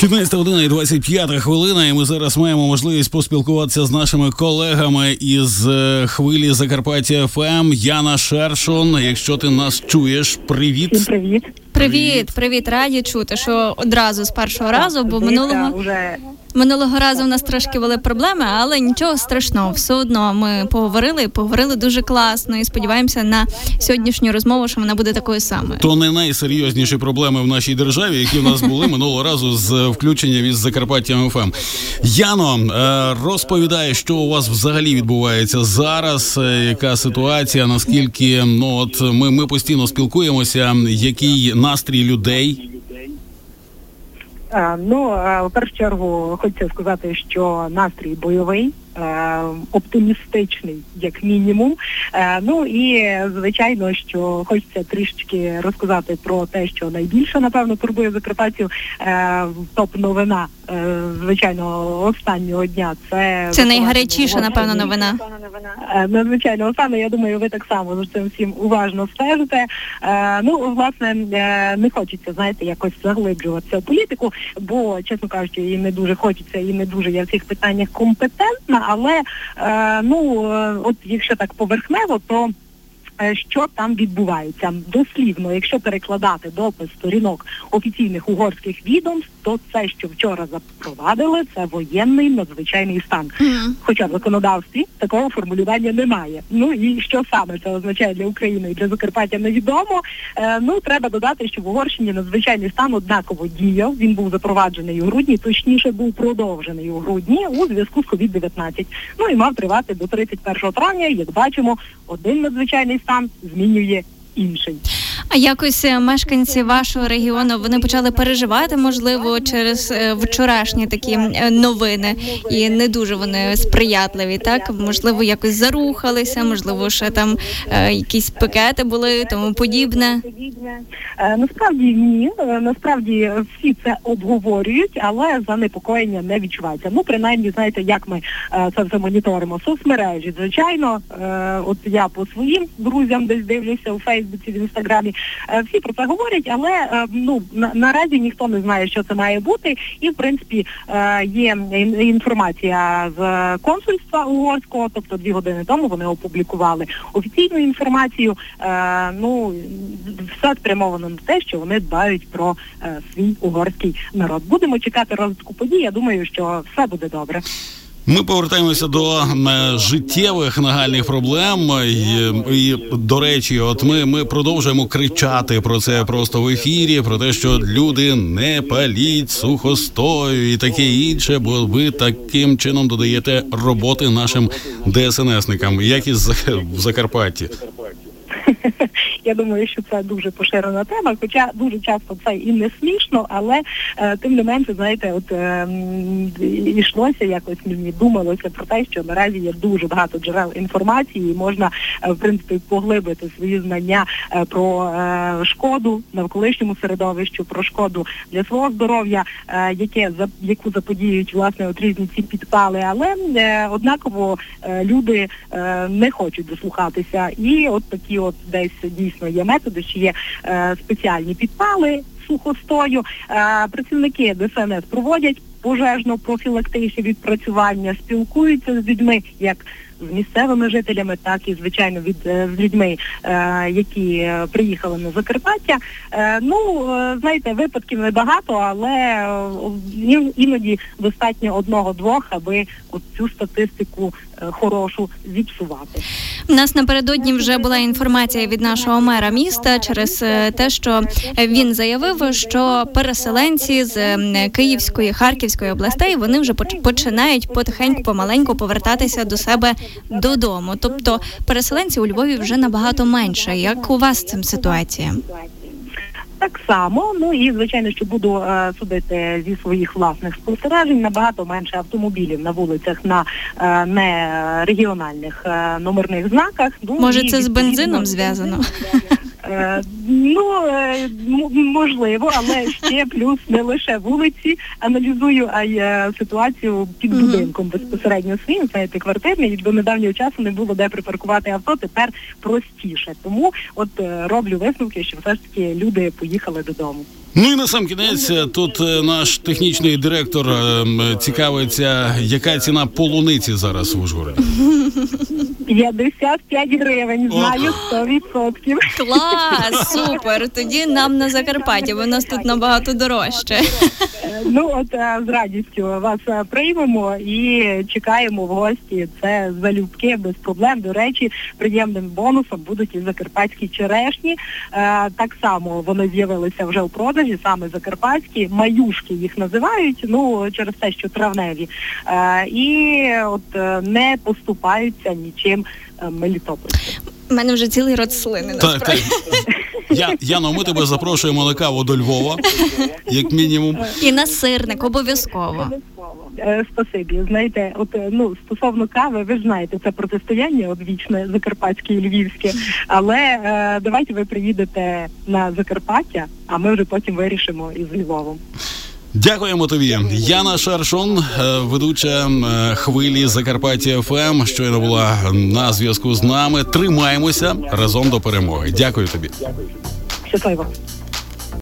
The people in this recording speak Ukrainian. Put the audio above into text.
15 година і 25 хвилина, і ми зараз маємо можливість поспілкуватися з нашими колегами із е, хвилі Закарпаття ФМ. Яна Шершон. Якщо ти нас чуєш, привіт. Привіт. Привіт, привіт, раді чути, що одразу з першого разу, бо минулого вже минулого разу в нас трошки були проблеми, але нічого страшного. Все одно ми поговорили поговорили дуже класно. І сподіваємося на сьогоднішню розмову, що вона буде такою самою. То не найсерйозніші проблеми в нашій державі, які в нас були минулого разу з включенням із Закарпаття ФМ. Яно е, розповідає, що у вас взагалі відбувається зараз. е, Яка ситуація? Наскільки ну от ми, ми постійно спілкуємося, який настрій людей? Е, ну е, в першу чергу хочеться сказати, що настрій бойовий. е, Оптимістичний, як мінімум. Ну і звичайно, що хочеться трішечки розказати про те, що найбільше напевно турбує закарпатців. Топ новина, звичайно, останнього дня. Це Це найгарячіша, напевно, новина. Е, Надзвичайно Оксана. я думаю, ви так само за цим всім уважно стежите. Е, ну, власне, е, не хочеться, знаєте, якось заглиблюватися в політику, бо, чесно кажучи, і не дуже хочеться, і не дуже я в цих питаннях компетентна, але ну, от якщо так поверхнево, то що там відбувається. Дослівно, якщо перекладати допис сторінок офіційних угорських відомств, то це, що вчора запровадили, це воєнний надзвичайний стан. Хоча в законодавстві такого формулювання немає. Ну і що саме це означає для України і для Закарпаття невідомо. Е, ну треба додати, що в Угорщині надзвичайний стан однаково діяв. Він був запроваджений у грудні, точніше був продовжений у грудні у зв'язку з COVID-19. Ну і мав тривати до 31 травня. Як бачимо, один надзвичайний стан змінює інший. А якось е, мешканці вашого регіону вони почали переживати, можливо, через е, вчорашні такі е, новини, і не дуже вони сприятливі. Так можливо, якось зарухалися, можливо, ще там якісь пикети були, тому подібне. Насправді ні. Насправді всі це обговорюють, але занепокоєння не відчувається. Ну, принаймні, знаєте, як ми це все моніторимо. Соцмережі, звичайно, от я по своїм друзям десь дивлюся у Фейсбуці, в інстаграмі. Е, Всі про це говорять, але е, ну наразі ніхто не знає, що це має бути. І в принципі е, є інформація з консульства угорського, тобто дві години тому вони опублікували офіційну інформацію. Ну все спрямовано на те, що вони дбають про свій угорський народ. Будемо чекати розвитку подій. Я думаю, що все буде добре. Ми повертаємося до життєвих нагальних проблем. І, і до речі, от ми, ми продовжуємо кричати про це просто в ефірі, про те, що люди не паліть сухостою і таке інше, бо ви таким чином додаєте роботи нашим ДСНСникам, як і в Закарпатті. Я думаю, що це дуже поширена тема, хоча дуже часто це і не смішно, але е, тим не менше, знаєте, от е, йшлося якось мені думалося про те, що наразі є дуже багато джерел інформації, і можна е, в принципі поглибити свої знання е, про е, шкоду навколишньому середовищу, про шкоду для свого здоров'я, е, яке яку заподіють власне от різні ці підпали, але е, однаково е, люди е, не хочуть дослухатися. І от такі от десь дійсно є методи, що є е, спеціальні підпали сухостою. Е, працівники ДСНС проводять пожежно-профілактичне відпрацювання, спілкуються з людьми як з місцевими жителями, так і звичайно від е, з людьми, е, які е, приїхали на Закарпаття. Ну знаєте, випадків небагато, але іноді достатньо одного-двох, аби цю статистику хорошу зіпсувати. У нас напередодні вже була інформація від нашого мера міста через те, що він заявив, що переселенці з Київської Харківської областей вони вже поч- починають потихеньку помаленьку повертатися до себе додому. Тобто переселенців у Львові вже набагато менше. Як у вас з цим ситуація? Так само, ну і звичайно, що буду е, судити зі своїх власних спостережень, набагато менше автомобілів на вулицях на е, не регіональних е, номерних знаках. Ну, Може, і, це з бензином зв'язано? Можливо, але ще плюс не лише вулиці аналізую, а й е, ситуацію під будинком безпосередньо своїм, знаєте, квартирний, і до недавнього часу не було де припаркувати авто, тепер простіше. Тому от е, роблю висновки, що все ж таки люди поїхали додому. Ну і на сам кінець е, тут наш технічний директор е, цікавиться, яка ціна полуниці зараз в Ужгороді. 55 гривень, знаю 100%. Клас, супер. Тоді нам на Закарпатті, бо в нас тут набагато дорожче. Е, Ну от е, з радістю вас е, приймемо і чекаємо в гості. Це залюбки без проблем. До речі, приємним бонусом будуть і закарпатські черешні. Так само вони з'явилися вже у продажі, саме закарпатські, маюшки їх називають. Ну через те, що травневі, і от не поступаються нічим е, мелітопольським. У мене вже цілий рот слини Так, насправді. так. Я, Яно, ми тебе запрошуємо на каву до Львова, як мінімум. І на сирник обов'язково. Е, Спасибі. Знаєте, от е, ну стосовно кави, ви ж знаєте, це протистояння одвічне закарпатське і львівське. Але е, давайте ви приїдете на Закарпаття, а ми вже потім вирішимо із Львовом. Дякуємо тобі. Яна Шаршон, е, ведуча е, хвилі Закарпаття ФМ, щойно була на зв'язку з нами. Тримаємося разом до перемоги. Дякую тобі. Щасливо.